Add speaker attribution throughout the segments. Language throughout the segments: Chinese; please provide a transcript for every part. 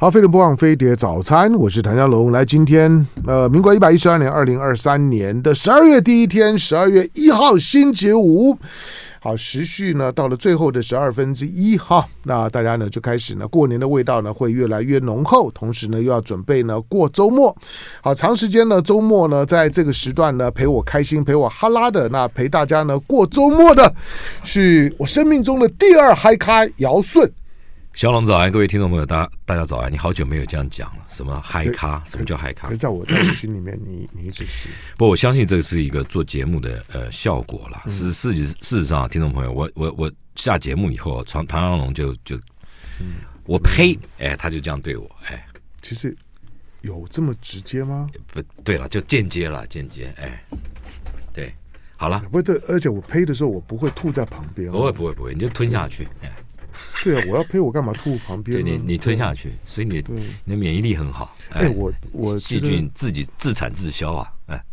Speaker 1: 好，飞碟播放飞碟早餐，我是谭家龙。来，今天呃，民国一百一十二年二零二三年的十二月第一天，十二月一号星期五。好，时序呢到了最后的十二分之一哈，那大家呢就开始呢过年的味道呢会越来越浓厚，同时呢又要准备呢过周末。好，长时间呢周末呢在这个时段呢陪我开心陪我哈拉的，那陪大家呢过周末的是我生命中的第二嗨咖姚舜。
Speaker 2: 小龙早安，各位听众朋友，大家大家早安！你好久没有这样讲了，什么嗨咖？什么叫嗨咖？
Speaker 1: 在我在我心里面你，你你一直是。
Speaker 2: 不，我相信这个是一个做节目的呃效果了。是事实事实上，听众朋友，我我我下节目以后，唐唐湘龙就就，嗯、我呸！哎，他就这样对我哎。
Speaker 1: 其实有这么直接吗？
Speaker 2: 不对了，就间接了，间接哎。对，好了。
Speaker 1: 不对，而且我呸的时候，我不会吐在旁边。
Speaker 2: 不会不会不会，你就吞下去。哎。
Speaker 1: 对啊，我要呸，我干嘛吐旁边？
Speaker 2: 对你，你吞下去，所以你你的免疫力很好。
Speaker 1: 哎，我我
Speaker 2: 细菌自己自产自销啊！哎，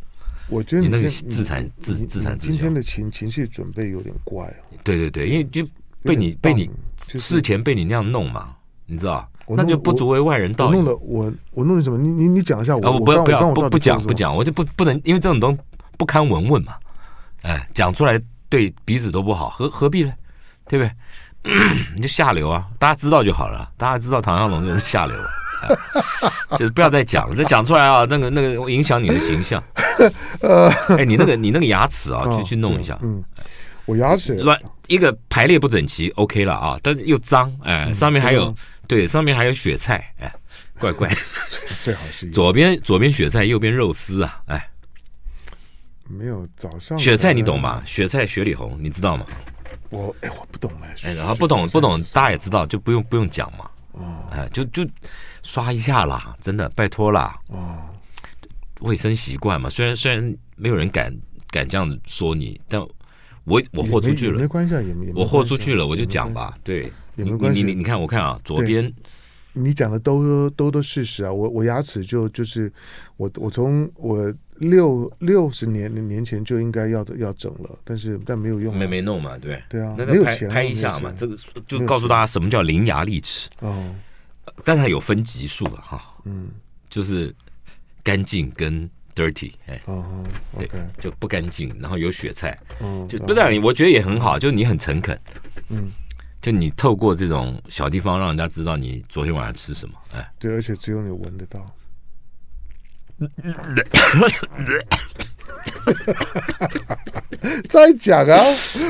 Speaker 1: 我觉得你
Speaker 2: 那个自产自自产自销。
Speaker 1: 今天的情情绪准备有点怪啊。
Speaker 2: 对对对，因为就被你被你事前被你那样弄嘛，你知道？那就不足为外人道。
Speaker 1: 我弄了，我我弄的什么？你你你讲一下。我
Speaker 2: 不要不要不不讲不讲，我就不不能，因为这种东西不堪闻问嘛。哎，讲出来对彼此都不好，何何必呢？对不对？你就下流啊！大家知道就好了，大家知道唐湘龙就是下流，就是不要再讲了，再讲出来啊，那个那个影响你的形象。呃哎，你那个你那个牙齿啊，去去弄一下。
Speaker 1: 嗯，我牙齿
Speaker 2: 乱，一个排列不整齐，OK 了啊，但是又脏，哎，上面还有对，上面还有雪菜，哎，怪怪。
Speaker 1: 最好是
Speaker 2: 左边左边雪菜，右边肉丝啊，哎，
Speaker 1: 没有早上
Speaker 2: 雪菜你懂吗？雪菜雪里红，你知道吗？
Speaker 1: 我哎，我不懂哎，
Speaker 2: 哎，然后不懂不懂，大家也知道，就不用不用讲嘛，哦，哎，就就刷一下啦，真的，拜托啦，哦，卫生习惯嘛，虽然虽然没有人敢敢这样子说你，但我我豁出去了，
Speaker 1: 没关系，也没
Speaker 2: 我豁出去了，我就讲吧，对，
Speaker 1: 也没关系，
Speaker 2: 你你你看，我看啊，左边，
Speaker 1: 你讲的都都都事实啊，我我牙齿就就是我我从我。六六十年年前就应该要要整了，但是但没有用，
Speaker 2: 没没弄嘛，对。
Speaker 1: 对啊，
Speaker 2: 那没有钱拍一下嘛，这个就告诉大家什么叫伶牙俐齿。哦，但是它有分级数的哈，嗯，就是干净跟 dirty，哎，哦，对，就不干净，然后有雪菜，嗯，就不但我觉得也很好，就你很诚恳，嗯，就你透过这种小地方让人家知道你昨天晚上吃什么，哎，
Speaker 1: 对，而且只有你闻得到。再讲啊！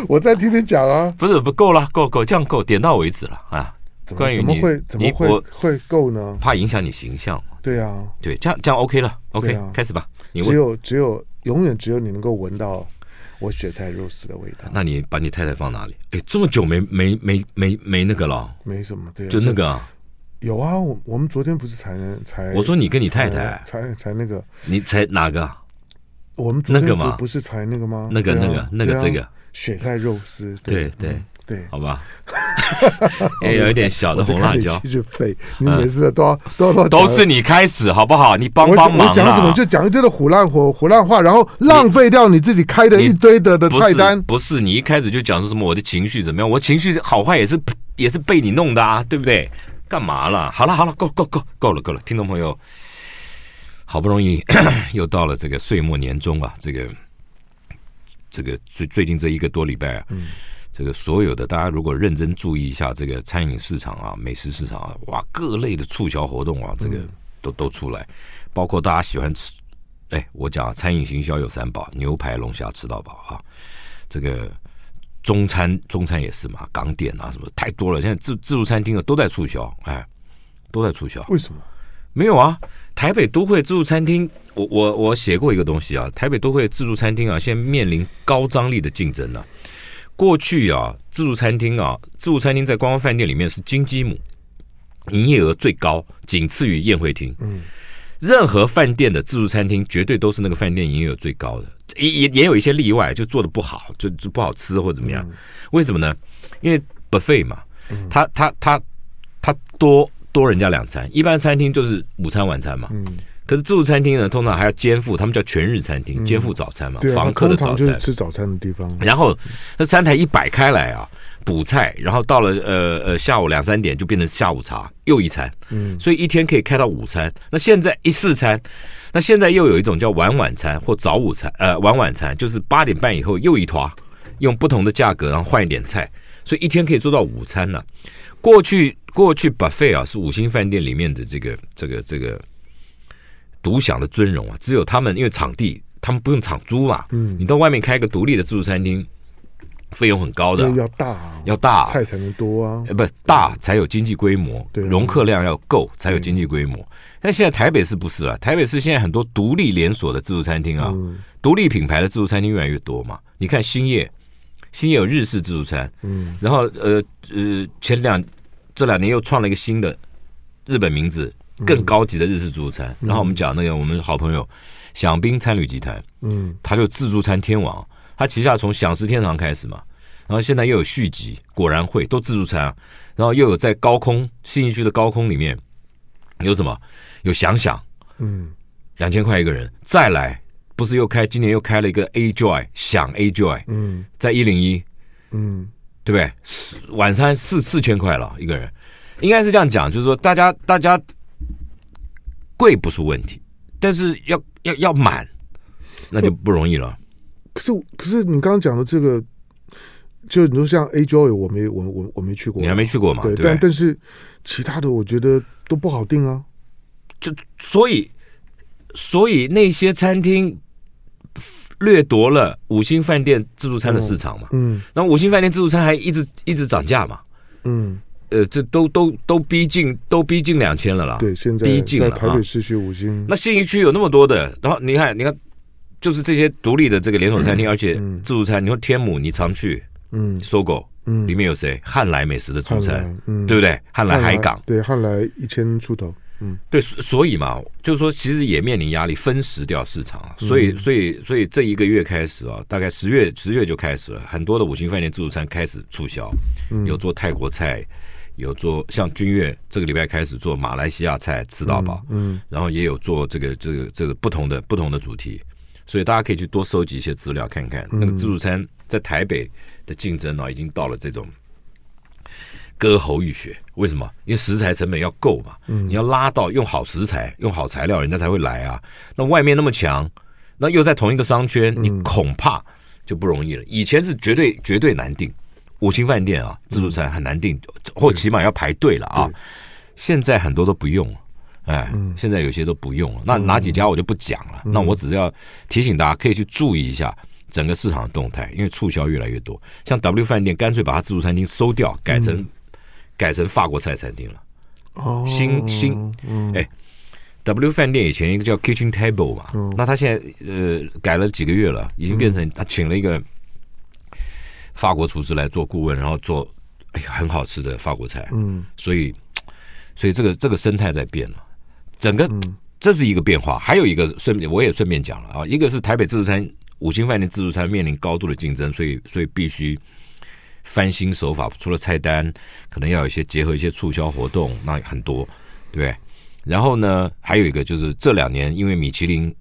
Speaker 1: 我再听你讲啊！
Speaker 2: 不是不够了，够够这样够，点到为止了啊！关于
Speaker 1: 怎么会怎么会会够呢？
Speaker 2: 怕影响你形象。
Speaker 1: 对啊，
Speaker 2: 对，这样这样 OK 了，OK，开始吧。
Speaker 1: 你只有只有永远只有你能够闻到我雪菜肉丝的味道。
Speaker 2: 那你把你太太放哪里？哎，这么久没没没没没那个了？
Speaker 1: 没什么，对，
Speaker 2: 就那个。
Speaker 1: 有啊，我我们昨天不是才才
Speaker 2: 我说你跟你太太
Speaker 1: 才才那个，
Speaker 2: 你才哪个？
Speaker 1: 我们昨天不不是才那个吗？
Speaker 2: 那个那个那个这个
Speaker 1: 雪菜肉丝，
Speaker 2: 对对对，好吧，也 有一点小的红辣椒。
Speaker 1: 继续废，你每次都要都要
Speaker 2: 都是你开始好不好？你帮帮忙。
Speaker 1: 我讲什么就讲一堆的胡乱火胡乱话，然后浪费掉你自己开的一堆的的菜单。
Speaker 2: 不是你一开始就讲说什么我的情绪怎么样？我情绪好坏也是也是被你弄的啊，对不对？干嘛了？好了好了，够够够够了够了！听众朋友，好不容易 又到了这个岁末年终啊，这个这个最最近这一个多礼拜啊，嗯、这个所有的大家如果认真注意一下这个餐饮市场啊、美食市场啊，哇，各类的促销活动啊，这个都都出来，包括大家喜欢吃，哎，我讲餐饮行销有三宝：牛排、龙虾吃到饱啊，这个。中餐中餐也是嘛，港点啊什么太多了。现在自自助餐厅啊都在促销，哎，都在促销。
Speaker 1: 为什么？
Speaker 2: 没有啊，台北都会自助餐厅，我我我写过一个东西啊，台北都会自助餐厅啊，现在面临高张力的竞争呢、啊。过去啊，自助餐厅啊，自助餐厅在观光饭店里面是金鸡母，营业额最高，仅次于宴会厅。嗯。任何饭店的自助餐厅绝对都是那个饭店营业额最高的，也也也有一些例外，就做的不好，就就不好吃或怎么样。嗯、为什么呢？因为 buffet 嘛，他他他他多多人家两餐，一般餐厅就是午餐晚餐嘛。嗯、可是自助餐厅呢，通常还要肩负，他们叫全日餐厅，肩负早餐嘛，
Speaker 1: 嗯、
Speaker 2: 房客的早餐
Speaker 1: 就是吃早餐的地方。
Speaker 2: 然后那餐台一摆开来啊，补菜，然后到了呃呃下午两三点就变成下午茶又一餐，嗯，所以一天可以开到午餐。那现在一四餐，那现在又有一种叫晚晚餐或早午餐，呃晚晚餐就是八点半以后又一坨，用不同的价格然后换一点菜，所以一天可以做到午餐呢、啊。过去过去 buffet 啊是五星饭店里面的这个这个这个独享的尊荣啊，只有他们因为场地他们不用场租嘛，嗯，你到外面开一个独立的自助餐厅。费用很高的，
Speaker 1: 要大、啊，
Speaker 2: 要大，
Speaker 1: 菜才能多啊！
Speaker 2: 呃，不大才有经济规模，对，容客量要够才有经济规模。但现在台北市不是啊，台北市现在很多独立连锁的自助餐厅啊，嗯、独立品牌的自助餐厅越来越多嘛。你看欣叶，欣叶有日式自助餐，嗯，然后呃呃，前两这两年又创了一个新的日本名字，更高级的日式自助餐。嗯、然后我们讲那个我们好朋友享宾餐旅集团，嗯，他就自助餐天王。他旗下从享食天堂开始嘛，然后现在又有续集，果然会都自助餐啊，然后又有在高空信义区的高空里面有什么？有想想，嗯，两千块一个人，再来不是又开今年又开了一个 A Joy 想 A Joy，嗯，在一零一，嗯，对不对？晚餐四四千块了一个人，应该是这样讲，就是说大家大家贵不是问题，但是要要要满，那就不容易了。
Speaker 1: 可是，可是你刚刚讲的这个，就你说像 A Joy，我没我我我没去过，
Speaker 2: 你还没去过嘛？
Speaker 1: 对，
Speaker 2: 对
Speaker 1: 但但是其他的我觉得都不好定啊。
Speaker 2: 就所以，所以那些餐厅掠夺了五星饭店自助餐的市场嘛。嗯。那五星饭店自助餐还一直一直涨价嘛。嗯。呃，这都都都逼近都逼近两千了啦。
Speaker 1: 对，现在逼近了。在台北市区五星，
Speaker 2: 那信义区有那么多的，然后你看，你看。就是这些独立的这个连锁餐厅，而且自助餐。你说天母，你常去，嗯，SOGO，嗯，里面有谁？汉来美食的主餐，嗯，对不对？汉来海港，
Speaker 1: 对，汉来一千出头，嗯，
Speaker 2: 对，所以嘛，就是说，其实也面临压力，分食掉市场啊。所以，所以，所以这一个月开始啊，大概十月十月就开始了，很多的五星饭店自助餐开始促销，有做泰国菜，有做像君悦这个礼拜开始做马来西亚菜吃到饱，嗯，然后也有做这个这个这个不同的不同的主题。所以大家可以去多收集一些资料看看，那个自助餐在台北的竞争呢，已经到了这种割喉浴血。为什么？因为食材成本要够嘛，你要拉到用好食材、用好材料，人家才会来啊。那外面那么强，那又在同一个商圈，你恐怕就不容易了。以前是绝对绝对难订，五星饭店啊，自助餐很难订，或起码要排队了啊。现在很多都不用了。哎，现在有些都不用了，那哪几家我就不讲了。那我只是要提醒大家，可以去注意一下整个市场的动态，因为促销越来越多。像 W 饭店干脆把它自助餐厅收掉，改成改成法国菜餐厅了。哦，新新哎，W 饭店以前一个叫 Kitchen Table 嘛，那他现在呃改了几个月了，已经变成他请了一个法国厨师来做顾问，然后做哎呀很好吃的法国菜。嗯，所以所以这个这个生态在变了。整个这是一个变化，还有一个顺便我也顺便讲了啊，一个是台北自助餐五星饭店自助餐面临高度的竞争，所以所以必须翻新手法，除了菜单，可能要有一些结合一些促销活动，那很多，对不对？然后呢，还有一个就是这两年因为米其林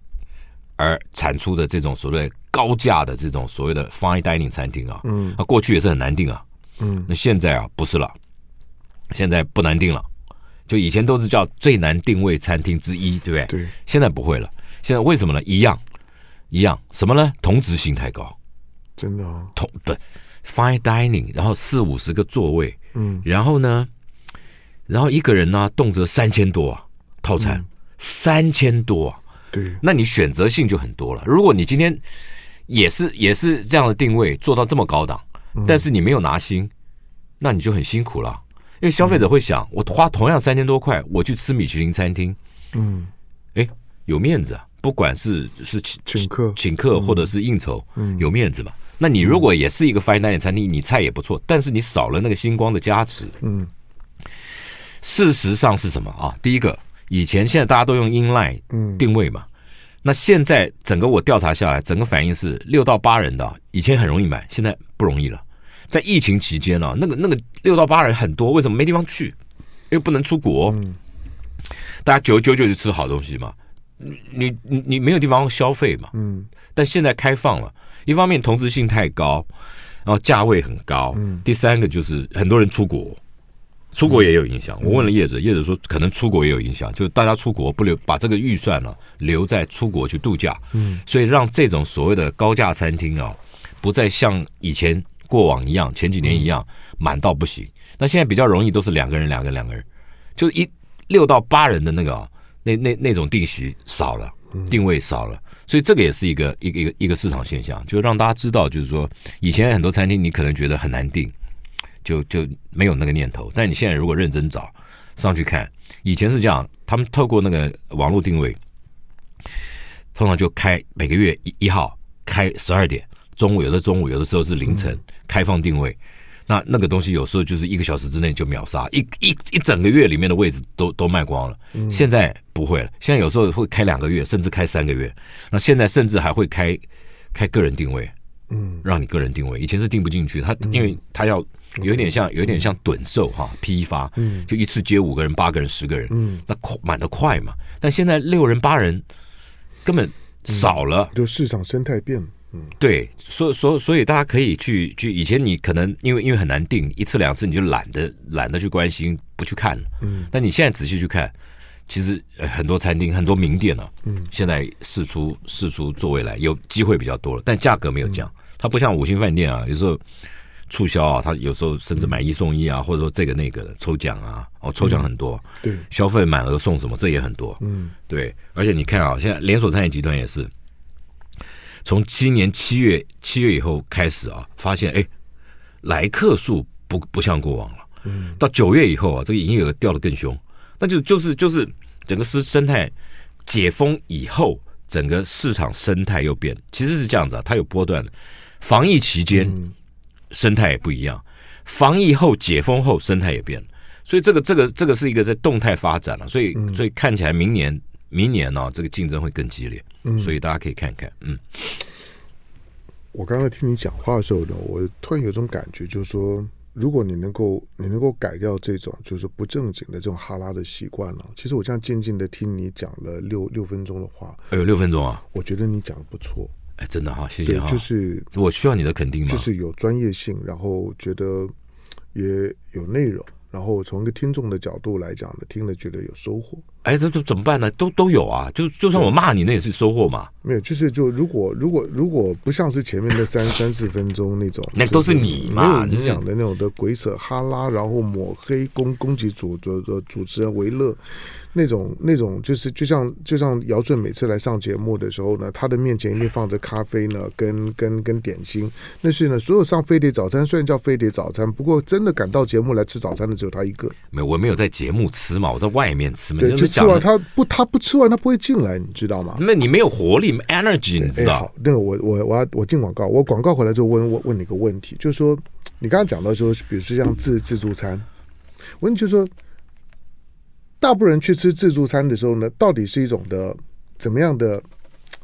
Speaker 2: 而产出的这种所谓高价的这种所谓的 fine dining 餐厅啊，嗯，那过去也是很难订啊，嗯，那现在啊不是了，现在不难订了。就以前都是叫最难定位餐厅之一，对不对？对。现在不会了。现在为什么呢？一样，一样。什么呢？同质性太高。
Speaker 1: 真的哦。
Speaker 2: 同对 fine dining，然后四五十个座位，嗯，然后呢，然后一个人呢，动辄三千多啊，套餐、嗯、三千多啊。
Speaker 1: 对。
Speaker 2: 那你选择性就很多了。如果你今天也是也是这样的定位做到这么高档，嗯、但是你没有拿星，那你就很辛苦了。因为消费者会想，我花同样三千多块，我去吃米其林餐厅，嗯，哎，有面子啊！不管是是请
Speaker 1: 请客、
Speaker 2: 请客或者是应酬，嗯，有面子嘛。那你如果也是一个 fine dining 餐厅，你菜也不错，但是你少了那个星光的加持，嗯。事实上是什么啊？第一个，以前现在大家都用 inline 定位嘛，那现在整个我调查下来，整个反应是六到八人的，以前很容易买，现在不容易了。在疫情期间呢、啊，那个那个六到八人很多，为什么没地方去？因为不能出国，嗯、大家九九九就吃好东西嘛。你你你没有地方消费嘛。嗯。但现在开放了，一方面同质性太高，然后价位很高，嗯，第三个就是很多人出国，出国也有影响。我问了叶子，叶子说可能出国也有影响，就是大家出国不留把这个预算呢、啊、留在出国去度假，嗯，所以让这种所谓的高价餐厅啊，不再像以前过往一样，前几年一样满到不行。那现在比较容易都是两个人，两个人两个人，就一六到八人的那个、啊，那那那种定席少了，定位少了。所以这个也是一个一个一个一个市场现象，就让大家知道，就是说以前很多餐厅你可能觉得很难定，就就没有那个念头。但你现在如果认真找上去看，以前是这样，他们透过那个网络定位，通常就开每个月一一号开十二点，中午有的中午有的时候是凌晨开放定位。那那个东西有时候就是一个小时之内就秒杀，一一一整个月里面的位置都都卖光了。现在不会了，现在有时候会开两个月，甚至开三个月。那现在甚至还会开开个人定位，嗯，让你个人定位。以前是定不进去，他因为他要有点像有点像趸售哈，批发，嗯，就一次接五个人、八个人、十个人，嗯，那满的快嘛。但现在六人、八人根本少了，
Speaker 1: 就市场生态变了。
Speaker 2: 对，所所所以大家可以去去，以前你可能因为因为很难定一次两次，你就懒得懒得去关心，不去看了。嗯，但你现在仔细去看，其实很多餐厅很多名店呢、啊，嗯，现在试出试出座位来，有机会比较多了，但价格没有降。它不像五星饭店啊，有时候促销啊，它有时候甚至买一送一啊，或者说这个那个的抽奖啊，哦，抽奖很多。对，消费满额送什么，这也很多。嗯，对，而且你看啊，现在连锁餐饮集团也是。从今年七月七月以后开始啊，发现哎，来客数不不像过往了。嗯，到九月以后啊，这个营业额掉的更凶。那就就是就是整个生生态解封以后，整个市场生态又变。其实是这样子啊，它有波段的。防疫期间生态也不一样，防疫后解封后生态也变了。所以这个这个这个是一个在动态发展了。所以所以看起来明年明年呢，这个竞争会更激烈。嗯，所以大家可以看看。嗯，
Speaker 1: 我刚才听你讲话的时候呢，我突然有种感觉，就是说，如果你能够你能够改掉这种就是不正经的这种哈拉的习惯了，其实我这样静静的听你讲了六六分钟的话，
Speaker 2: 哎呦，六分钟啊！
Speaker 1: 我觉得你讲的不错，
Speaker 2: 哎，真的哈，谢谢哈。
Speaker 1: 就是
Speaker 2: 我需要你的肯定吗？
Speaker 1: 就是有专业性，然后觉得也有内容，然后从一个听众的角度来讲呢，听了觉得有收获。
Speaker 2: 哎，这这怎么办呢？都都有啊，就就算我骂你，那也是收获嘛。
Speaker 1: 没有，就是就如果如果如果不像是前面的三三四分钟那种，
Speaker 2: 那都是你嘛，
Speaker 1: 你讲的那种的鬼扯哈拉，然后抹黑攻攻击主主主主持人为乐。那种那种就是就像就像姚顺每次来上节目的时候呢，他的面前一定放着咖啡呢，跟跟跟点心。那是呢，所有上飞碟早餐虽然叫飞碟早餐，不过真的赶到节目来吃早餐的只有他一个。
Speaker 2: 没有，我没有在节目吃嘛，我在外面吃嘛。
Speaker 1: 对，就吃完他不他不吃完他不会进来，你知道吗？
Speaker 2: 那你没有活力，energy，你知道？
Speaker 1: 好，那个我我我要我进广告，我广告回来之后问问问你个问题，就是说你刚刚讲到说，比如说像自自助餐，问题就是说。大部分人去吃自助餐的时候呢，到底是一种的怎么样的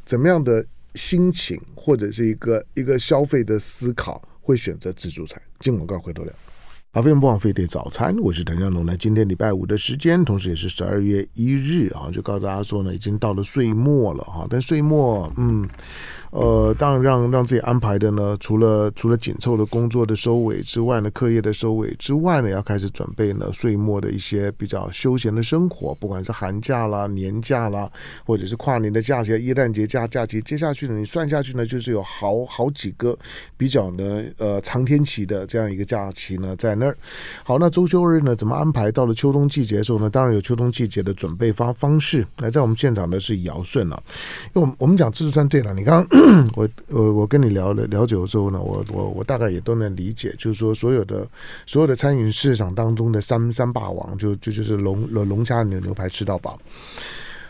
Speaker 1: 怎么样的心情，或者是一个一个消费的思考，会选择自助餐？进广告回头聊。好，非常不枉飞碟早餐，我是谭家龙。那，今天礼拜五的时间，同时也是十二月一日啊，就告诉大家说呢，已经到了岁末了哈。但岁末，嗯。呃，当然让让自己安排的呢，除了除了紧凑的工作的收尾之外呢，课业的收尾之外呢，要开始准备呢岁末的一些比较休闲的生活，不管是寒假啦、年假啦，或者是跨年的假期、耶诞节假假期，接下去呢，你算下去呢，就是有好好几个比较呢呃长天期的这样一个假期呢在那儿。好，那周休日呢怎么安排？到了秋冬季节的时候呢，当然有秋冬季节的准备方方式。来，在我们现场的是姚顺啊，因为我们我们讲自助餐对了，你刚刚。我我我跟你聊了聊久之后呢，我我我大概也都能理解，就是说所有的所有的餐饮市场当中的三三霸王，就就就是龙龙虾牛牛排吃到饱。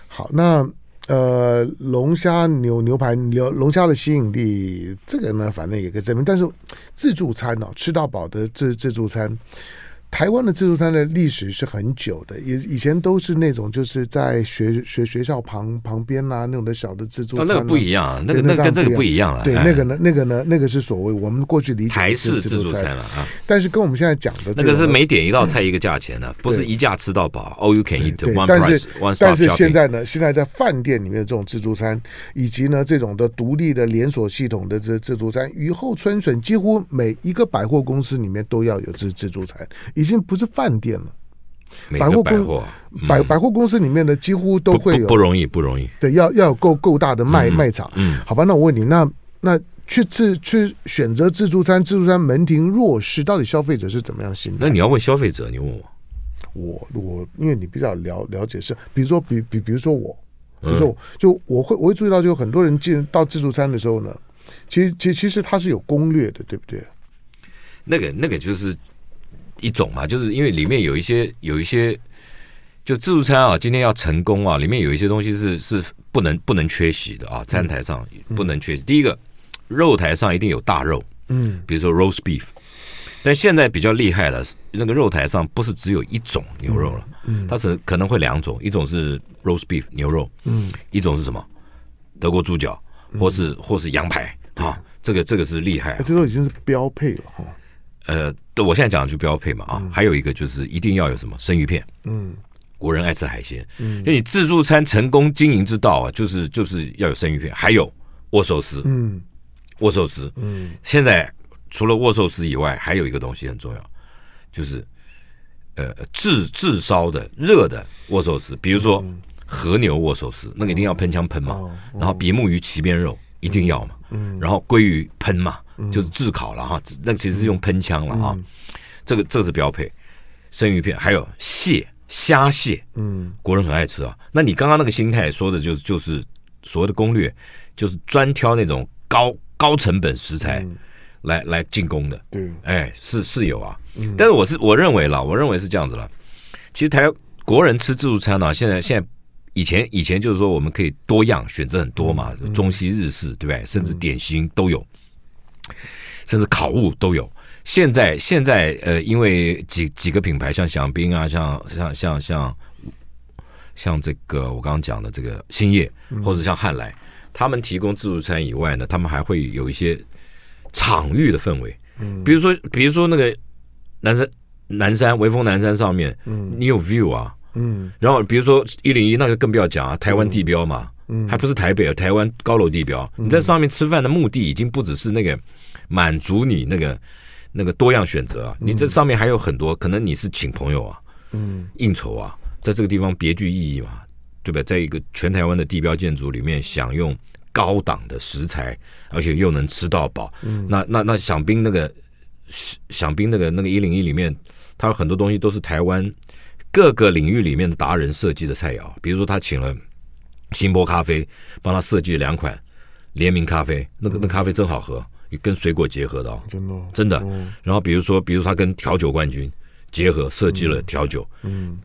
Speaker 1: 好，那呃龙虾牛牛排牛龙虾的吸引力，这个呢反正也可以证明。但是自助餐呢、哦，吃到饱的自自助餐，台湾的自助餐的历史是很久的，以以前都是那种就是在学学学校旁旁边啊那种的小的自助餐，啊
Speaker 2: 哦，那个不一样，那个那跟这个不一样了。
Speaker 1: 对，那个呢，那个呢，那个是所谓我们过去理解
Speaker 2: 台式自助餐了啊。
Speaker 1: 但是跟我们现在讲的
Speaker 2: 那个是每点一道菜一个价钱的，不是一价吃到饱，all you can eat one price。
Speaker 1: 但是但是现在呢，现在在饭店里面的这种自助餐，以及呢这种的独立的连锁系统的这自助餐，雨后春笋，几乎每一个百货公司里面都要有自自助餐。已经不是饭店了，
Speaker 2: 百货公
Speaker 1: 百百货公司里面的几乎都会有，
Speaker 2: 不容易，不容易。
Speaker 1: 对，要要有够够大的卖卖场。
Speaker 2: 嗯，
Speaker 1: 好吧，那我问你，那那去自去选择自助餐，自助餐门庭若市，到底消费者是怎么样心态？
Speaker 2: 那你要问消费者，你问我，
Speaker 1: 我我因为你比较了了解是，比如说比比比如说我，比如说就我会我会注意到，就很多人进到自助餐的时候呢，其实其实其实它是有攻略的，对不对？
Speaker 2: 那个那个就是。一种嘛，就是因为里面有一些有一些，就自助餐啊，今天要成功啊，里面有一些东西是是不能不能缺席的啊，餐台上不能缺席。第一个，肉台上一定有大肉，嗯，比如说 roast beef，但现在比较厉害的，那个肉台上不是只有一种牛肉了，嗯，它是可能会两种，一种是 roast beef 牛肉，嗯，一种是什么？德国猪脚，或是或是羊排啊，这个这个是厉害，
Speaker 1: 这都已经是标配了哈。
Speaker 2: 呃，对，我现在讲的就标配嘛啊，还有一个就是一定要有什么生鱼片，嗯，国人爱吃海鲜，嗯，就你自助餐成功经营之道啊，就是就是要有生鱼片，还有握寿司，嗯，握寿司，嗯，现在除了握寿司以外，还有一个东西很重要，就是呃炙炙烧的热的握寿司，比如说和牛握寿司，那个一定要喷枪喷嘛，然后比目鱼鳍边肉一定要嘛，嗯，然后鲑鱼喷嘛。就是炙烤了哈，那其实是用喷枪了啊，这个这是标配，生鱼片还有蟹虾蟹，嗯，国人很爱吃啊。那你刚刚那个心态说的就是就是所谓的攻略，就是专挑那种高高成本食材来来进攻的，对，哎，是是有啊，但是我是我认为啦，我认为是这样子了。其实台国人吃自助餐呢，现在现在以前以前就是说我们可以多样选择很多嘛，中西日式对不对？甚至点心都有。甚至烤物都有。现在现在呃，因为几几个品牌，像饗宾啊，像像像像像这个我刚刚讲的这个兴业，或者像汉来，他们提供自助餐以外呢，他们还会有一些场域的氛围。嗯，比如说比如说那个南山南山微风南山上面，嗯，你有 view 啊，嗯，然后比如说一零一那个更不要讲啊，台湾地标嘛。还不是台北，台湾高楼地标。你在上面吃饭的目的已经不只是那个满足你那个那个多样选择啊，你这上面还有很多，可能你是请朋友啊，嗯，应酬啊，在这个地方别具意义嘛，对吧？在一个全台湾的地标建筑里面享用高档的食材，而且又能吃到饱。那那那享宾那个享宾那个那个一零一里面，它有很多东西都是台湾各个领域里面的达人设计的菜肴，比如说他请了。星波咖啡帮他设计了两款联名咖啡，那个那咖啡真好喝，跟水果结合的哦，真的真的。然后比如说，比如他跟调酒冠军结合设计了调酒，嗯，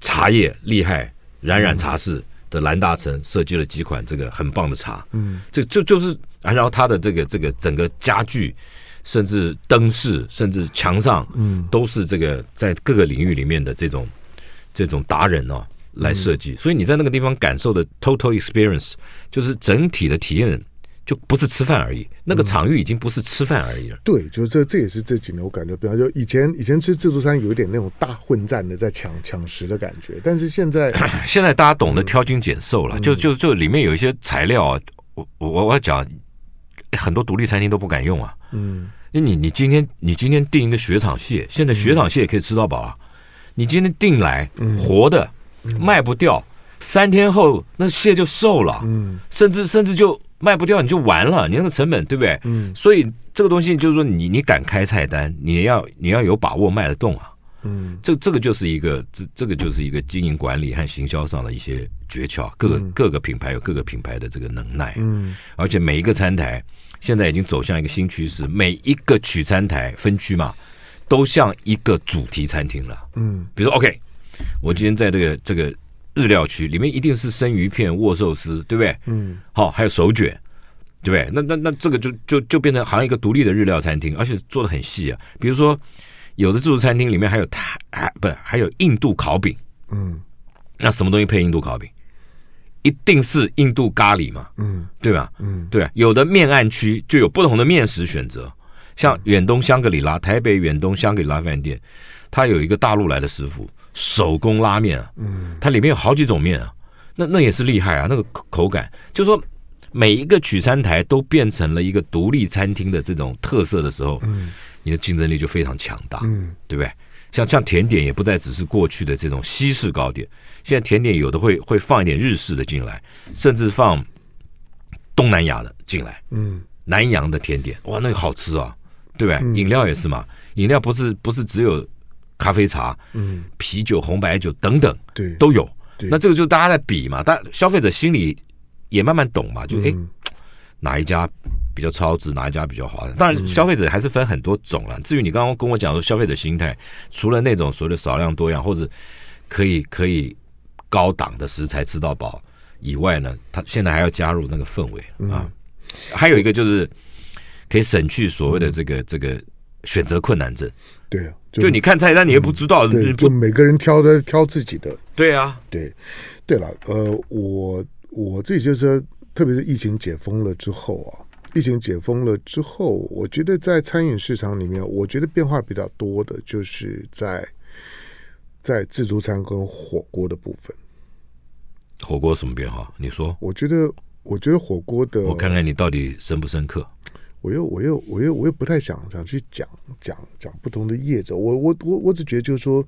Speaker 2: 茶叶厉害，冉冉茶室的蓝大成设计了几款这个很棒的茶，嗯，这就就是，然后他的这个这个整个家具，甚至灯饰，甚至墙上，嗯，都是这个在各个领域里面的这种这种达人哦。来设计，所以你在那个地方感受的 total experience 就是整体的体验，就不是吃饭而已。那个场域已经不是吃饭而已了。嗯、对，就是这这也是这几年我感觉，比方说以前以前吃自助餐有一点那种大混战的在抢抢食的感觉，但是现在 现在大家懂得挑精拣瘦了，嗯、就就就里面有一些材料啊，我我我要讲，很多独立餐厅都不敢用啊。嗯，因为你你今天你今天订一个雪场蟹，现在雪场蟹也可以吃到饱啊。你今天订来活的。卖不掉，三天后那蟹就瘦了，嗯，甚至甚至就卖不掉，你就完了，你那个成本对不对？嗯，所以这个东西就是说你，你你敢开菜单，你要你要有把握卖得动啊，嗯，这这个就是一个这这个就是一个经营管理和行销上的一些诀窍，各个各个品牌有各个品牌的这个能耐，嗯，而且每一个餐台现在已经走向一个新趋势，每一个取餐台分区嘛，都像一个主题餐厅了，嗯，比如说 OK。我今天在这个这个日料区里面，一定是生鱼片、握寿司，对不对？嗯，好，还有手卷，对不对？那那那这个就就就变成好像一个独立的日料餐厅，而且做的很细啊。比如说有的自助餐厅里面还有台，还不还有印度烤饼，
Speaker 1: 嗯，
Speaker 2: 那什么东西配印度烤饼？一定是印度咖喱嘛，
Speaker 1: 嗯，
Speaker 2: 对吧？
Speaker 1: 嗯，
Speaker 2: 对啊，有的面案区就有不同的面食选择，像远东香格里拉，台北远东香格里拉饭店，它有一个大陆来的师傅手工拉面啊，
Speaker 1: 嗯，
Speaker 2: 它里面有好几种面啊，那那也是厉害啊，那个口口感，就是说每一个取餐台都变成了一个独立餐厅的这种特色的时候，
Speaker 1: 嗯，
Speaker 2: 你的竞争力就非常强大，
Speaker 1: 嗯，
Speaker 2: 对不对？像像甜点也不再只是过去的这种西式糕点，现在甜点有的会会放一点日式的进来，甚至放东南亚的进来，
Speaker 1: 嗯，
Speaker 2: 南洋的甜点，哇，那个好吃啊，对不对？
Speaker 1: 嗯。
Speaker 2: 饮料也是嘛，饮料不是不是只有咖啡茶，
Speaker 1: 嗯，
Speaker 2: 啤酒、红白酒等等
Speaker 1: 对，
Speaker 2: 都有。那这个就大家在比嘛，但消费者心里也慢慢懂嘛，就哎、
Speaker 1: 嗯
Speaker 2: 哪一家比较超值，哪一家比较划算？当然，消费者还是分很多种啦。至于你刚刚跟我讲说消费者心态，除了那种所谓的少量多样或者可以可以高档的食材吃到饱以外呢，他现在还要加入那个氛围啊。还有一个就是可以省去所谓的这个这个选择困难症。
Speaker 1: 对啊，
Speaker 2: 就你看菜单，你也不知道，对，
Speaker 1: 就每个人挑的挑自己的，
Speaker 2: 对啊，
Speaker 1: 对，对了，呃，我我自己就是，特别是疫情解封了之后啊，疫情解封了之后，我觉得在餐饮市场里面，我觉得变化比较多的就是在在自助餐跟火锅的部分。
Speaker 2: 火锅什么变化？你说，
Speaker 1: 我觉得，我觉得火锅的，
Speaker 2: 我看看你到底深不深刻。
Speaker 1: 我又我又我又我又不太想想去讲讲讲不同的业者，我我我我只觉得就是说，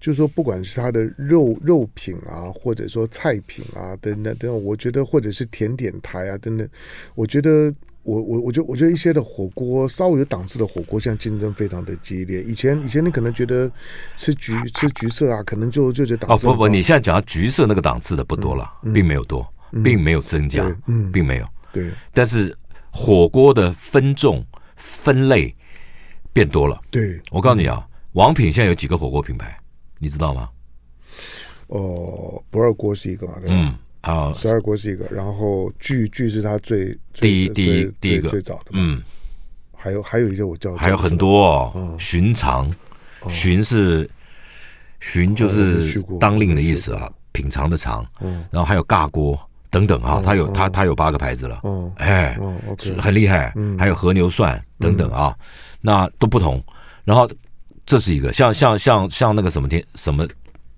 Speaker 1: 就是说，不管是它的肉肉品啊，或者说菜品啊等等等等，我觉得或者是甜点台啊等等，我觉得我我我觉得我觉得一些的火锅稍微有档次的火锅，现在竞争非常的激烈。以前以前你可能觉得吃橘吃橘色啊，可能就就觉得档次
Speaker 2: 哦不不，你现在讲到橘色那个档次的不多了，
Speaker 1: 嗯、
Speaker 2: 并没有多，
Speaker 1: 嗯、
Speaker 2: 并没有增加，
Speaker 1: 嗯，
Speaker 2: 并没有。
Speaker 1: 对，
Speaker 2: 但是。火锅的分众分类变多了。
Speaker 1: 对，
Speaker 2: 我告诉你啊，王品现在有几个火锅品牌，你知道吗？
Speaker 1: 哦，不二锅是一个嘛，对吧？
Speaker 2: 嗯，啊，
Speaker 1: 十二锅是一个，然后聚聚是他最
Speaker 2: 第一第一第一个。
Speaker 1: 最早的，
Speaker 2: 嗯，
Speaker 1: 还有还有一些我叫
Speaker 2: 还有很多哦，寻常，寻是寻就是当令的意思啊，品尝的尝，嗯，然后还有尬锅。等等啊，它有它它有八个牌子了，
Speaker 1: 哦，
Speaker 2: 哎，很厉害，还有和牛涮等等啊，那都不同。然后这是一个，像像像像那个什么天什么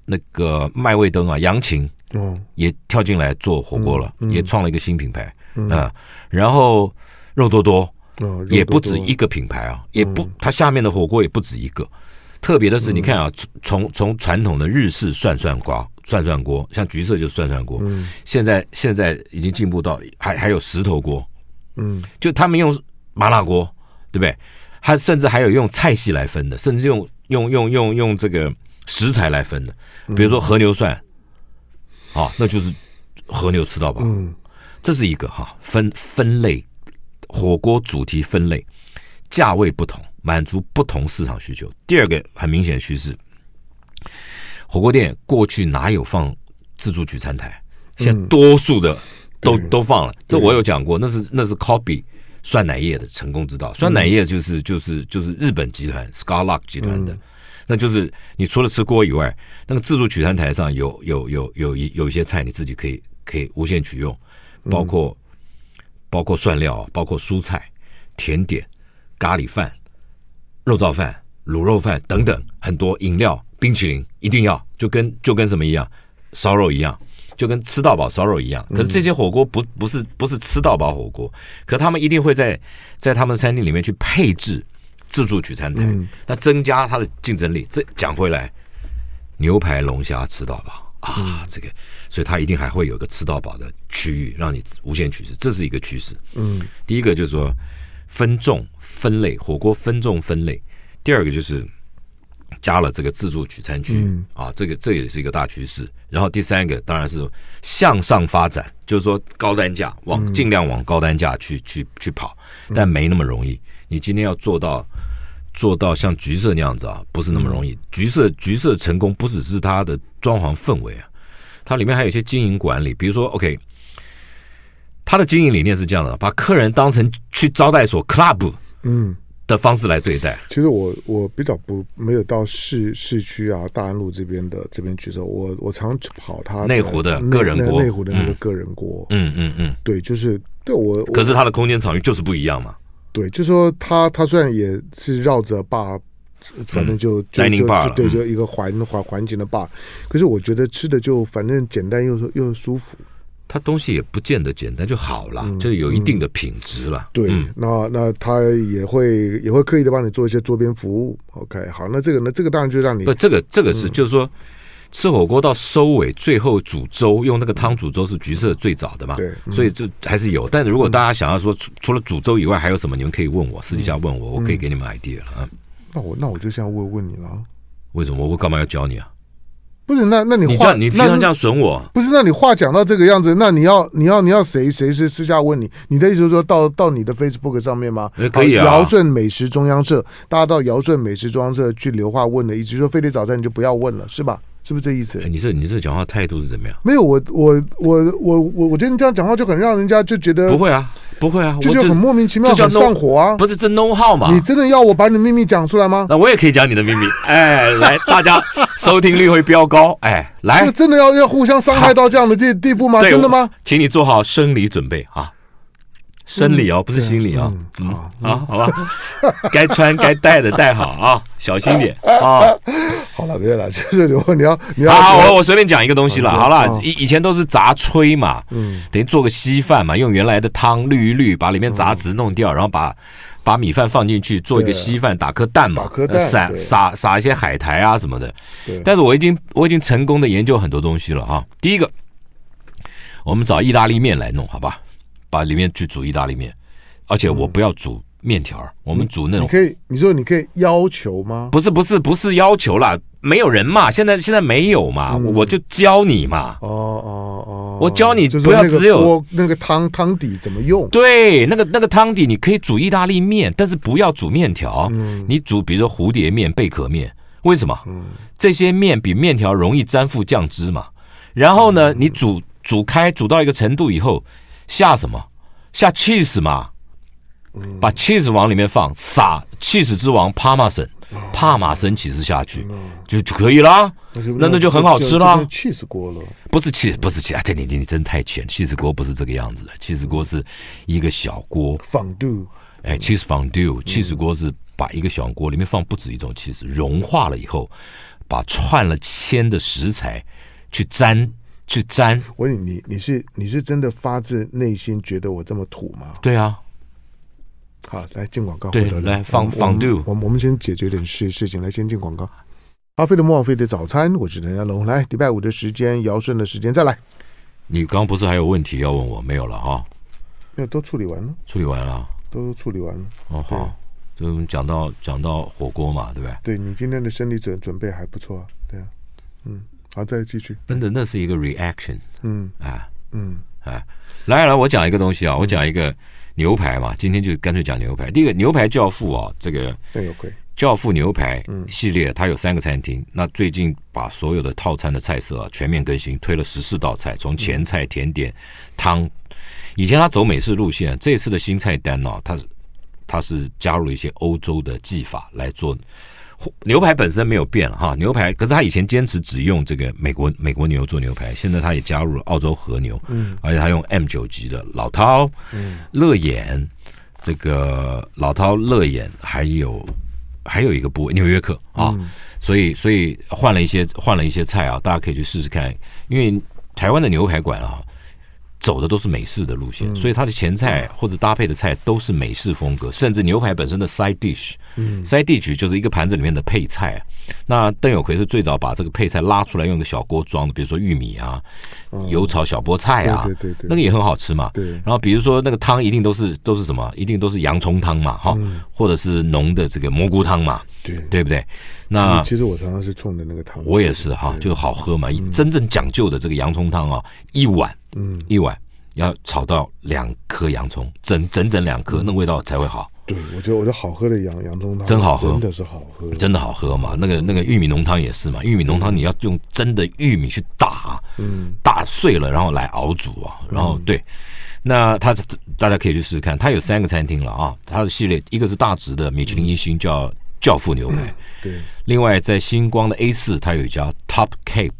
Speaker 2: 那个麦味登啊，杨琴，嗯，也跳进来做火锅了，也创了一个新品牌，嗯，然后肉多多，也不止一个品牌啊，也不它下面的火锅也不止一个。特别的是，你看啊，从从传统的日式涮涮锅。涮涮锅，像橘色就是涮涮锅。嗯，现在现在已经进步到还还有石头锅。嗯，就他们用麻辣锅，对不对？他甚至还有用菜系来分的，甚至用用用用用这个食材来分的。比如说和牛涮，啊，那就是和牛吃到饱。嗯，这是一个哈分分类火锅主题分类，价位不同，满足不同市场需求。第二个很明显的趋势。火锅店过去哪有放自助取餐台？现在多数的都、嗯、都放了。这我有讲过，那是那是 copy 酸奶业的成功之道。酸奶业就是就是就是日本集团 Scarlock 集团的，嗯、那就是你除了吃锅以外，那个自助取餐台上有有有有一有一些菜你自己可以可以无限取用，包括、嗯、包括蒜料，包括蔬菜、甜点、咖喱饭、肉燥饭、卤肉饭等等很多饮料。冰淇淋一定要，就跟就跟什么一样，烧肉一样，就跟吃到饱烧肉一样。可是这些火锅不不是不是吃到饱火锅，可他们一定会在在他们的餐厅里面去配置自助取餐台，那增加它的竞争力。这讲回来，牛排龙虾吃到饱啊，这个，所以它一定还会有个吃到饱的区域，让你无限取食，这是一个趋势。嗯，第一个就是说分众分类，火锅分众分类。第二个就是。加了这个自助取餐区、嗯、啊，这个这也是一个大趋势。然后第三个当然是向上发展，就是说高单价往尽量往高单价去去去跑，但没那么容易。你今天要做到做到像橘色那样子啊，不是那么容易。橘色橘色成功不只是它的装潢氛围啊，它里面还有一些经营管理，比如说 OK，它的经营理念是这样的：把客人当成去招待所 club 嗯。的方式来对待。
Speaker 1: 其实我我比较不没有到市市区啊大安路这边的这边去的时候，我我常跑他
Speaker 2: 内湖的个人锅，
Speaker 1: 内湖的那个个人锅，
Speaker 2: 嗯嗯嗯，
Speaker 1: 对，就是对我，
Speaker 2: 可是它的空间场域就是不一样嘛。
Speaker 1: 对，就说他他虽然也是绕着坝，反正就、嗯、就就，就对，就一个环环环境的坝，可是我觉得吃的就反正简单又又舒服。
Speaker 2: 它东西也不见得简单就好了，嗯、就有一定的品质了。
Speaker 1: 对，嗯、那那他也会也会刻意的帮你做一些周边服务。OK，好，那这个呢，这个当然就让你
Speaker 2: 不，这个这个是、嗯、就是说吃火锅到收尾，最后煮粥用那个汤煮粥是橘色最早的嘛？对，嗯、所以就还是有。但如果大家想要说除除了煮粥以外还有什么，你们可以问我，私底下问我，我可以给你们 idea 了啊。
Speaker 1: 那我那我就这样问问你了，
Speaker 2: 为什么我我干嘛要教你啊？
Speaker 1: 不是，那那你话
Speaker 2: 你平常这样损我？
Speaker 1: 不是，那你话讲到这个样子，那你要你要你要谁谁是私下问你？你的意思是说到到你的 Facebook 上面吗？
Speaker 2: 可以啊。
Speaker 1: 尧舜美食中央社，大家到尧舜美食中央社去留话问的意思，说飞碟早餐你就不要问了，是吧？是不是这意思？
Speaker 2: 你这你这讲话态度是怎么样？
Speaker 1: 没有，我我我我我我觉得你这样讲话就很让人家就觉得
Speaker 2: 不会啊，不会啊，
Speaker 1: 就是很莫名其妙，很上火啊。
Speaker 2: 不是这 know how 吗？
Speaker 1: 你真的要我把你的秘密讲出来吗？
Speaker 2: 那我也可以讲你的秘密。哎，来，大家收听率会飙高。哎，来，
Speaker 1: 真的要要互相伤害到这样的地地步吗？真的吗？
Speaker 2: 请你做好生理准备啊。生理哦，不是心理哦。嗯，啊，好吧，该穿该戴的戴好啊，小心点 啊。
Speaker 1: 好了，别了，就是如果你要你要，
Speaker 2: 好，我我随便讲一个东西了。好了，以以前都是杂炊嘛，嗯，等于做个稀饭嘛，用原来的汤滤一滤，把里面杂质弄掉，然后把把米饭放进去，做一个稀饭，打颗蛋嘛，撒撒撒一些海苔啊什么的。但是我已经我已经成功的研究很多东西了哈。第一个，我们找意大利面来弄，好吧？把里面去煮意大利面，而且我不要煮面条，我们煮那种。
Speaker 1: 你可以，你说你可以要求吗？
Speaker 2: 不是不是不是要求啦，没有人嘛，现在现在没有嘛，我就教你嘛。哦哦哦，我教你不要只有
Speaker 1: 那个汤汤底怎么用？
Speaker 2: 对，那个那个汤底你可以煮意大利面，但是不要煮面条。你煮比如说蝴蝶面、贝壳面，为什么？这些面比面条容易粘附酱汁嘛。然后呢，你煮煮开煮到一个程度以后。下什么？下 cheese 嘛，把 cheese 往里面放，撒 cheese 之王帕玛森，帕玛森起司下去，就就可以了。那那就很好吃了。
Speaker 1: cheese 锅了，
Speaker 2: 不是 cheese，不是 cheese 啊！这你你真太浅，cheese 锅不是这个样子的，cheese 锅是一个小锅。
Speaker 1: fondue，
Speaker 2: 哎，cheese fondue，cheese 锅是把一个小锅里面放不止一种 cheese，融化了以后，把串了签的食材去沾。去沾，
Speaker 1: 我问你，你是你是真的发自内心觉得我这么土吗？
Speaker 2: 对啊，
Speaker 1: 好，来进广告，
Speaker 2: 对，来放放 do，
Speaker 1: 我们我们先解决点事事情，来先进广告。阿飞的莫非的早餐，我是陈家龙，来礼拜五的时间，尧舜的时间，再来。
Speaker 2: 你刚刚不是还有问题要问我？没有了哈，
Speaker 1: 没有，都处理完了，
Speaker 2: 处理完了，
Speaker 1: 都处理完了。
Speaker 2: 哦好，就讲到讲到火锅嘛，对不对？
Speaker 1: 对，你今天的生理准准备还不错啊，对啊，嗯。好，再继续。
Speaker 2: 真的，那是一个 reaction。嗯啊，嗯啊，来来，我讲一个东西啊，我讲一个牛排嘛。今天就干脆讲牛排。第一个牛排教父啊，这个教父牛排系列，它有三个餐厅。那最近把所有的套餐的菜色啊全面更新，推了十四道菜，从前菜、甜点、汤。以前他走美式路线，这次的新菜单呢，它它是加入了一些欧洲的技法来做。牛排本身没有变哈，牛排可是他以前坚持只用这个美国美国牛做牛排，现在他也加入了澳洲和牛，嗯，而且他用 M 九级的老饕，嗯，乐眼，这个老饕乐眼，还有还有一个部位纽约客啊，所以所以换了一些换了一些菜啊，大家可以去试试看，因为台湾的牛排馆啊。走的都是美式的路线，所以它的前菜或者搭配的菜都是美式风格，甚至牛排本身的 side dish，side dish 就是一个盘子里面的配菜。那邓有奎是最早把这个配菜拉出来用个小锅装的，比如说玉米啊、油炒小菠菜啊对对，那个也很好吃嘛。对然后比如说那个汤一定都是都是什么，一定都是洋葱汤嘛，哈，或者是浓的这个蘑菇汤嘛，对对不对？那
Speaker 1: 其实我常常是冲的那个汤，
Speaker 2: 我也是哈，就是好喝嘛。真正讲究的这个洋葱汤啊，一碗。嗯，一碗要炒到两颗洋葱，整整整两颗，那味道才会好。
Speaker 1: 对，我觉得我觉得好喝的洋洋葱汤
Speaker 2: 真好喝，
Speaker 1: 真的是好喝，
Speaker 2: 真的好喝嘛。那个那个玉米浓汤也是嘛，玉米浓汤你要用真的玉米去打，
Speaker 1: 嗯，
Speaker 2: 打碎了然后来熬煮啊，然后对，那它大家可以去试试看，它有三个餐厅了啊，它的系列一个是大直的米其林一星叫教父牛排，
Speaker 1: 对，
Speaker 2: 另外在星光的 A 四它有一家 Top Cape。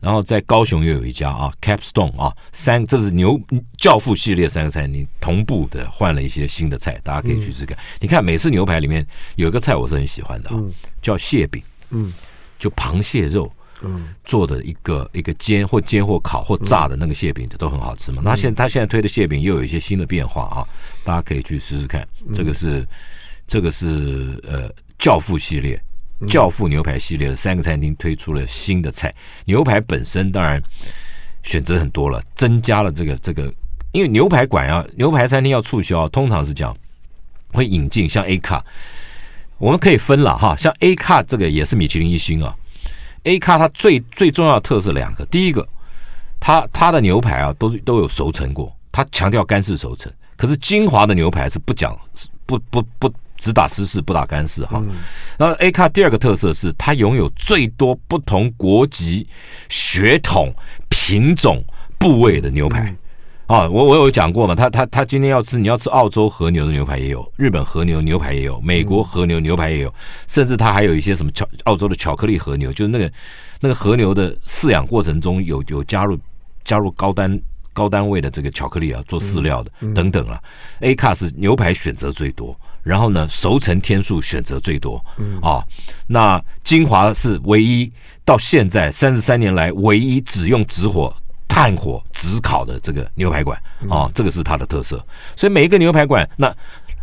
Speaker 2: 然后在高雄又有一家啊，Capstone 啊，三这是牛教父系列三个餐厅同步的换了一些新的菜，大家可以去试看。嗯、你看美式牛排里面有一个菜我是很喜欢的啊，嗯、叫蟹饼，嗯，就螃蟹肉，嗯，做的一个一个煎或煎或烤或炸的那个蟹饼的都很好吃嘛。那、嗯、现他现在推的蟹饼又有一些新的变化啊，大家可以去试试看。这个是这个是呃教父系列。教父牛排系列的三个餐厅推出了新的菜，牛排本身当然选择很多了，增加了这个这个，因为牛排馆啊，牛排餐厅要促销，通常是这样，会引进像 A 卡，我们可以分了哈，像 A 卡这个也是米其林一星啊，A 卡它最最重要的特色两个，第一个，它它的牛排啊都是都有熟成过，它强调干式熟成，可是金华的牛排是不讲不不不。不只打湿式不打干式哈，然后 A 卡第二个特色是它拥有最多不同国籍、血统、品种、部位的牛排啊！我我有讲过嘛，他他他今天要吃，你要吃澳洲和牛的牛排也有，日本和牛牛排也有，美国和牛牛排也有，甚至它还有一些什么巧澳洲的巧克力和牛，就是那个那个和牛的饲养过程中有有加入加入高单高单位的这个巧克力啊，做饲料的等等啊。A 卡是牛排选择最多。然后呢，熟成天数选择最多，嗯啊，那金华是唯一到现在三十三年来唯一只用直火、炭火直烤的这个牛排馆啊，这个是它的特色。所以每一个牛排馆，那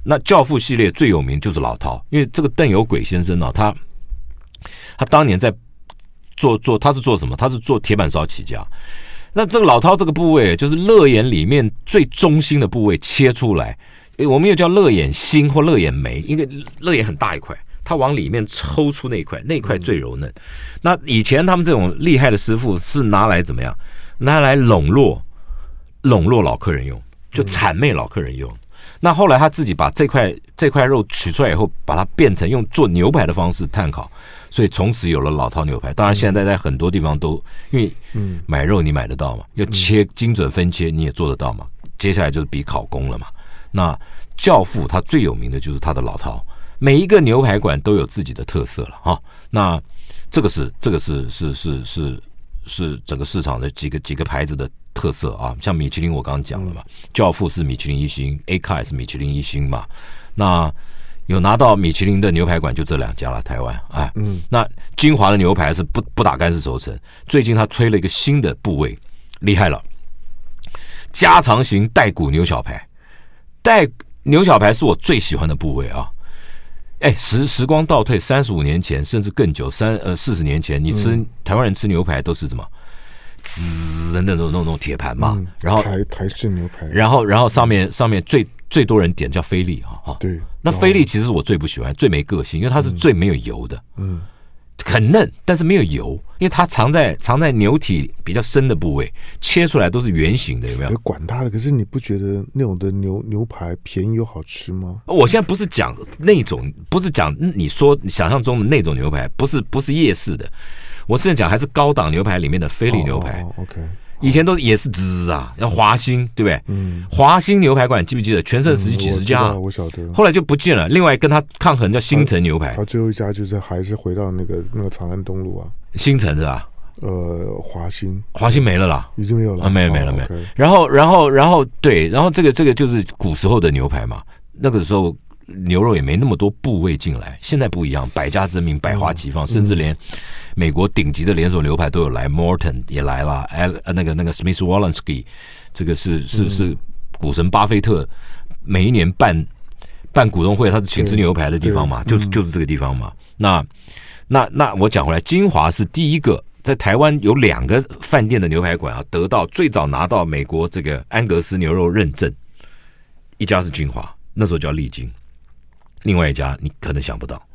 Speaker 2: 那教父系列最有名就是老饕，因为这个邓有轨先生呢、啊，他他当年在做做他是做什么？他是做铁板烧起家。那这个老饕这个部位，就是肋眼里面最中心的部位切出来。诶，我们又叫乐眼心或乐眼眉，因为乐眼很大一块，它往里面抽出那一块，那一块最柔嫩。那以前他们这种厉害的师傅是拿来怎么样？拿来笼络笼络老客人用，就谄媚老客人用。那后来他自己把这块这块肉取出来以后，把它变成用做牛排的方式炭烤，所以从此有了老饕牛排。当然现在在很多地方都因为买肉你买得到嘛，要切精准分切你也做得到嘛。接下来就是比烤工了嘛。那教父他最有名的就是他的老饕，每一个牛排馆都有自己的特色了哈。那这个是这个是是是是是整个市场的几个几个牌子的特色啊。像米其林我刚刚讲了嘛，教父是米其林一星，A 卡也是米其林一星嘛。那有拿到米其林的牛排馆就这两家了，台湾哎。嗯。那金华的牛排是不不打干式熟成，最近他推了一个新的部位，厉害了，加长型带骨牛小排。带牛小排是我最喜欢的部位啊！哎，时时光倒退三十五年前，甚至更久，三呃四十年前，你吃、嗯、台湾人吃牛排都是什么？滋的那种那种那种铁盘嘛，嗯、然后
Speaker 1: 台台式牛排，
Speaker 2: 然后然后上面上面最最多人点叫菲力哈。哈，对，那菲力其实是我最不喜欢、最没个性，因为它是最没有油的，嗯。嗯很嫩，但是没有油，因为它藏在藏在牛体比较深的部位，切出来都是圆形的，有没有？
Speaker 1: 管它的，可是你不觉得那种的牛牛排便宜又好吃吗？
Speaker 2: 我现在不是讲那种，不是讲你说想象中的那种牛排，不是不是夜市的，我现在讲还是高档牛排里面的菲力牛排。
Speaker 1: OK。
Speaker 2: 以前都也是滋啊，要华兴，对不对？嗯。华兴牛排馆记不记得？全盛时期几十家，
Speaker 1: 嗯、我晓得。
Speaker 2: 后来就不见了。另外跟他抗衡叫新城牛排他，
Speaker 1: 最后一家就是还是回到那个那个长安东路啊。
Speaker 2: 新城是吧？
Speaker 1: 呃，华兴，
Speaker 2: 华兴没了啦，
Speaker 1: 已经没有了，
Speaker 2: 啊、没有没了没有。然后然后然后对，然后这个这个就是古时候的牛排嘛，那个时候。牛肉也没那么多部位进来，现在不一样，百家争鸣，百花齐放，嗯、甚至连美国顶级的连锁牛排都有来，Morton 也来了，哎，那个那个 Smith Wollensky，这个是是是股神巴菲特每一年办办股东会，他是请吃牛排的地方嘛，就是就是这个地方嘛。那那那我讲回来，金华是第一个在台湾有两个饭店的牛排馆啊，得到最早拿到美国这个安格斯牛肉认证，一家是金华，那时候叫丽晶。另外一家你可能想不到，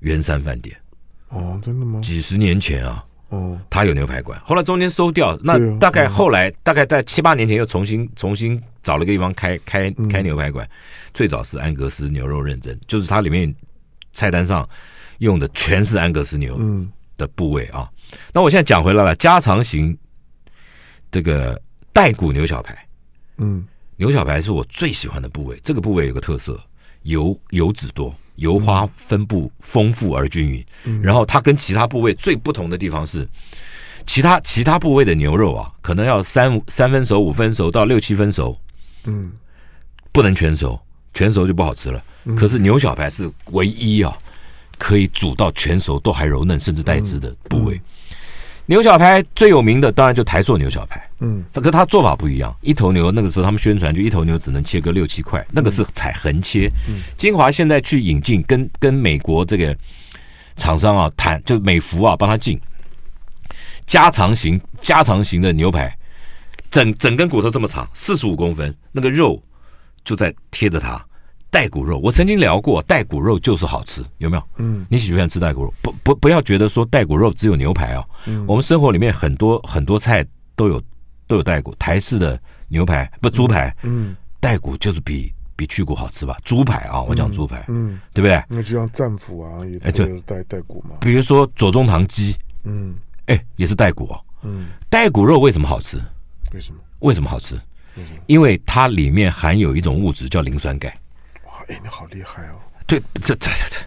Speaker 2: 圆山饭店。
Speaker 1: 哦，真的吗？
Speaker 2: 几十年前啊，哦，他有牛排馆，后来中间收掉，那大概后来大概在七八年前又重新重新找了个地方开开开牛排馆，最早是安格斯牛肉认证，就是它里面菜单上用的全是安格斯牛的部位啊。那我现在讲回来了，加长型这个带骨牛小排，
Speaker 1: 嗯，
Speaker 2: 牛小排是我最喜欢的部位。这个部位有个特色，油油脂多，油花分布丰富而均匀。嗯、然后它跟其他部位最不同的地方是，其他其他部位的牛肉啊，可能要三三分熟、五分熟到六七分熟，
Speaker 1: 嗯，
Speaker 2: 不能全熟，全熟就不好吃了。嗯、可是牛小排是唯一啊，可以煮到全熟都还柔嫩甚至带汁的部位。牛小排最有名的当然就台塑牛小排，
Speaker 1: 嗯，
Speaker 2: 这个他做法不一样。一头牛那个时候他们宣传就一头牛只能切割六七块，那个是采横切。
Speaker 1: 嗯，
Speaker 2: 金华现在去引进，跟跟美国这个厂商啊谈，就美孚啊帮他进加长型加长型的牛排，整整根骨头这么长，四十五公分，那个肉就在贴着它。带骨肉，我曾经聊过，带骨肉就是好吃，有没有？
Speaker 1: 嗯，
Speaker 2: 你喜不喜欢吃带骨肉？不不，不要觉得说带骨肉只有牛排哦。
Speaker 1: 嗯，
Speaker 2: 我们生活里面很多很多菜都有都有带骨，台式的牛排不猪排，
Speaker 1: 嗯，
Speaker 2: 带骨就是比比去骨好吃吧？猪排啊，我讲猪排，
Speaker 1: 嗯，
Speaker 2: 对不对？
Speaker 1: 那就像战斧啊，也
Speaker 2: 哎对，
Speaker 1: 带带骨嘛。
Speaker 2: 比如说左宗棠鸡，
Speaker 1: 嗯，
Speaker 2: 哎，也是带骨哦。
Speaker 1: 嗯，
Speaker 2: 带骨肉为什么好吃？
Speaker 1: 为什么？
Speaker 2: 为什么好吃？
Speaker 1: 为什么？
Speaker 2: 因为它里面含有一种物质叫磷酸钙。
Speaker 1: 哇哎，你好厉害哦！
Speaker 2: 对，这这这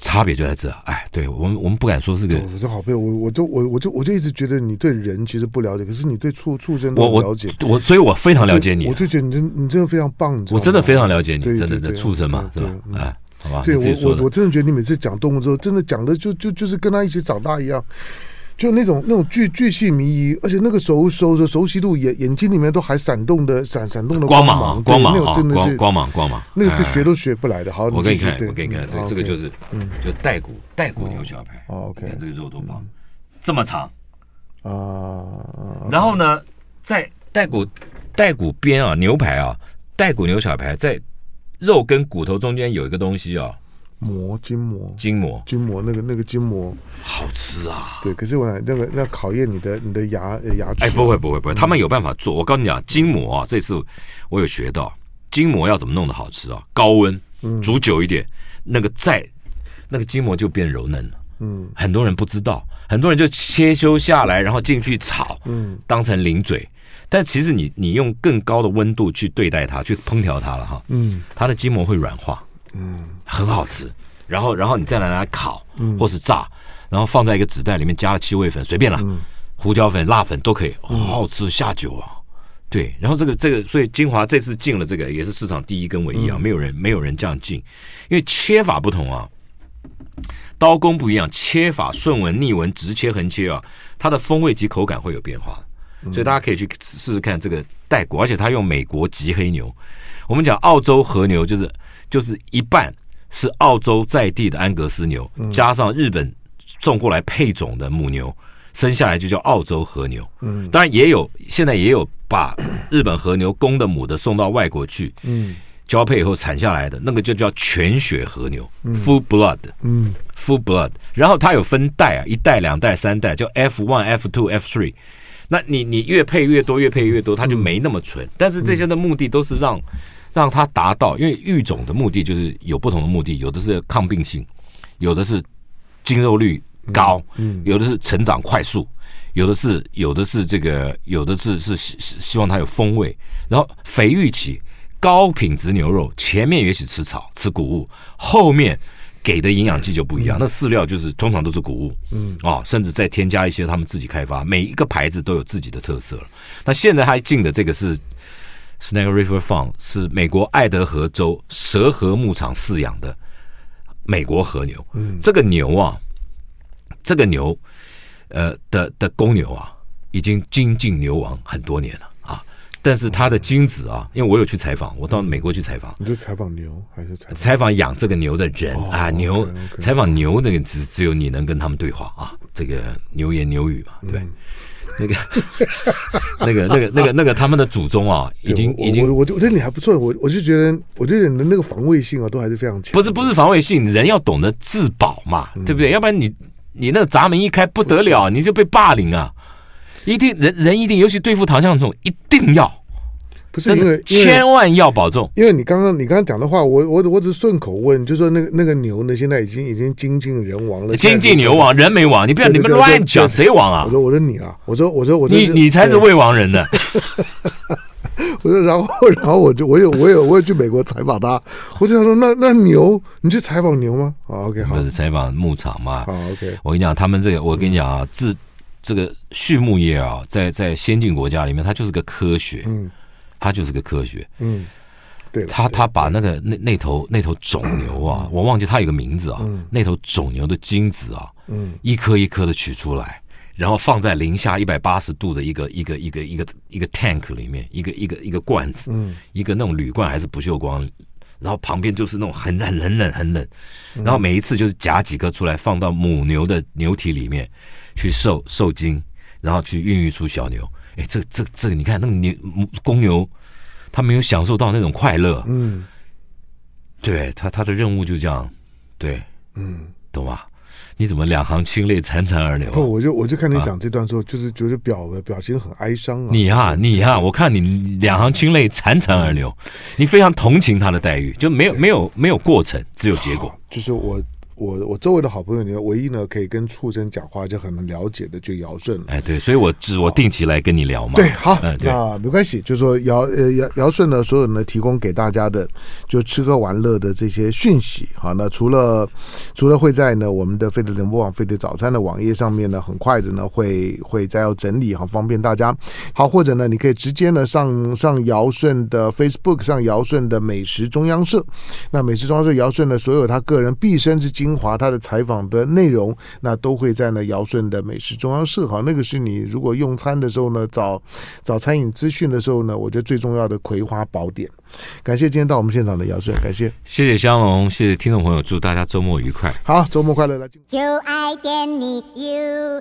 Speaker 2: 差别就在这。哎，对我们我们不敢说是个，
Speaker 1: 我是好朋友，我我就我我就我就一直觉得你对人其实不了解，可是你对畜畜生都了解。
Speaker 2: 我我所以，我非常了解你。
Speaker 1: 我就觉得你真你真的非常棒，
Speaker 2: 我真的非常了解你，真的这畜生嘛，对吧？哎，好吧。
Speaker 1: 对我我我真的觉得你每次讲动物之后，真的讲的就就就是跟他一起长大一样。就那种那种巨巨细靡遗，而且那个熟熟的熟悉度，眼眼睛里面都还闪动的闪闪动的光芒，
Speaker 2: 光芒，
Speaker 1: 那种真的是
Speaker 2: 光芒光芒，
Speaker 1: 那个是学都学不来的。好，
Speaker 2: 我给你看，我给你看，这这个就是，嗯，就带骨带骨牛小排。
Speaker 1: 哦，OK，
Speaker 2: 看这个肉多棒，这么长
Speaker 1: 啊。
Speaker 2: 然后呢，在带骨带骨边啊，牛排啊，带骨牛小排在肉跟骨头中间有一个东西啊。
Speaker 1: 膜筋膜
Speaker 2: 筋膜
Speaker 1: 筋膜那个那个筋膜
Speaker 2: 好吃啊！
Speaker 1: 对，可是我那个那考验你的你的牙牙齿。
Speaker 2: 哎，不会不会不会，他们有办法做。我告诉你啊，筋膜啊，这次我有学到，筋膜要怎么弄的好吃啊？高温煮久一点，那个再那个筋膜就变柔嫩了。
Speaker 1: 嗯，
Speaker 2: 很多人不知道，很多人就切修下来，然后进去炒，
Speaker 1: 嗯，
Speaker 2: 当成零嘴。但其实你你用更高的温度去对待它，去烹调它了哈，
Speaker 1: 嗯，
Speaker 2: 它的筋膜会软化。
Speaker 1: 嗯，
Speaker 2: 很好吃，然后然后你再拿来烤，
Speaker 1: 嗯，
Speaker 2: 或是炸，然后放在一个纸袋里面，加了七味粉，随便了，
Speaker 1: 嗯，
Speaker 2: 胡椒粉、辣粉都可以，好好吃，下酒啊，对。然后这个这个，所以金华这次进了这个，也是市场第一跟唯一啊，没有人没有人这样进，因为切法不同啊，刀工不一样，切法顺纹、逆纹、直切、横切啊，它的风味及口感会有变化，所以大家可以去试试看这个带骨，而且它用美国极黑牛。我们讲澳洲和牛，就是就是一半是澳洲在地的安格斯牛，加上日本送过来配种的母牛，生下来就叫澳洲和牛。
Speaker 1: 嗯，
Speaker 2: 当然也有，现在也有把日本和牛公的母的送到外国去，
Speaker 1: 嗯，
Speaker 2: 交配以后产下来的那个就叫全血和牛，full blood，
Speaker 1: 嗯
Speaker 2: ，full blood。然后它有分代啊，一代、两代、三代，叫 F one、F two、F three。那你你越配越多，越配越多，它就没那么纯。但是这些的目的都是让。让它达到，因为育种的目的就是有不同的目的，有的是抗病性，有的是精肉率高，
Speaker 1: 嗯，
Speaker 2: 有的是成长快速，有的是有的是这个，有的是是希希望它有风味。然后肥育期高品质牛肉，前面也许吃草吃谷物，后面给的营养剂就不一样。那饲料就是通常都是谷物，
Speaker 1: 嗯
Speaker 2: 啊，甚至再添加一些他们自己开发，每一个牌子都有自己的特色了。那现在他进的这个是。Snake River Farm 是美国爱德荷州蛇河牧场饲养的美国和牛。
Speaker 1: 嗯，
Speaker 2: 这个牛啊，这个牛，呃的的公牛啊，已经精进牛王很多年了啊。但是它的精子啊，因为我有去采访，我到美国去采访。
Speaker 1: 你就采访牛还是采访？
Speaker 2: 采访养这个牛的人啊，牛采访牛那个只只有你能跟他们对话啊，这个牛言牛语嘛，对。那个，那个，那个，那个，那个，他们的祖宗啊，已经，已经，
Speaker 1: 我，我，我觉得你还不错，我，我就觉得，我觉得你的那个防卫性啊，都还是非常强。
Speaker 2: 不是，不是防卫性，人要懂得自保嘛，对不对？要不然你，你那个闸门一开不得了，你就被霸凌啊！一定人人一定，尤其对付唐向总，一定要。
Speaker 1: 不是因为
Speaker 2: 千万要保重，
Speaker 1: 因为你刚刚你刚刚讲的话，我我我只是顺口问，就说那个那个牛呢，现在已经已经精尽人亡了，
Speaker 2: 精尽牛亡，人没亡，你不要你们乱讲，谁亡啊？
Speaker 1: 我说我说你啊，我说我说我
Speaker 2: 你你才是未亡人呢。
Speaker 1: 我说然后然后我就我有我有我有去美国采访他，我就想说那那牛你去采访牛吗？啊 OK 好，
Speaker 2: 不是采访牧场嘛？
Speaker 1: 好 OK，
Speaker 2: 我跟你讲，他们这个我跟你讲啊，自这个畜牧业啊，在在先进国家里面，它就是个科学，嗯，它就是个科学，嗯，对，他他把那个那那头那头种牛啊，我忘记它有个名字啊，那头种牛的精子啊，嗯，一颗一颗的取出来，然后放在零下一百八十度的一个一个一个一个一个 tank 里面，一个一个一个罐子，嗯，一个那种铝罐还是不锈钢，然后旁边就是那种很很很冷很冷，然后每一次就是夹几颗出来放到母牛的牛体里面。去受受精，然后去孕育出小牛。哎，这这这个，你看那个牛公牛，他没有享受到那种快乐。嗯，对他他的任务就这样，对，嗯，懂吧？你怎么两行清泪潺潺而流？
Speaker 1: 不，我就我就看你讲这段时候，啊、就是觉得表表情很哀伤啊。
Speaker 2: 你啊、
Speaker 1: 就是、
Speaker 2: 你啊，我看你两行清泪潺潺而流，嗯、你非常同情他的待遇，就没有没有没有过程，只有结果。
Speaker 1: 就是我。我我周围的好朋友里面，唯一呢可以跟畜生讲话就很能了解的，就尧舜。
Speaker 2: 哎，对，所以我只我定期来跟你聊嘛。
Speaker 1: 对，好，嗯、那没关系，就是说尧呃尧尧舜呢，所有呢提供给大家的就吃喝玩乐的这些讯息。好，那除了除了会在呢我们的飞碟联播网飞碟早餐的网页上面呢，很快的呢会会再要整理好方便大家。好，或者呢你可以直接呢上上尧舜的 Facebook，上尧舜的美食中央社。那美食中央社尧舜呢所有他个人毕生之经。精华他的采访的内容那都会在呢尧舜的美食中央社好那个是你如果用餐的时候呢找找餐饮资讯的时候呢我觉得最重要的葵花宝典。感谢今天到我们现场的尧舜感谢。
Speaker 2: 谢谢香龙谢谢听众朋友祝大家周末愉快。
Speaker 1: 好周末快乐了
Speaker 3: 就爱点你 ufo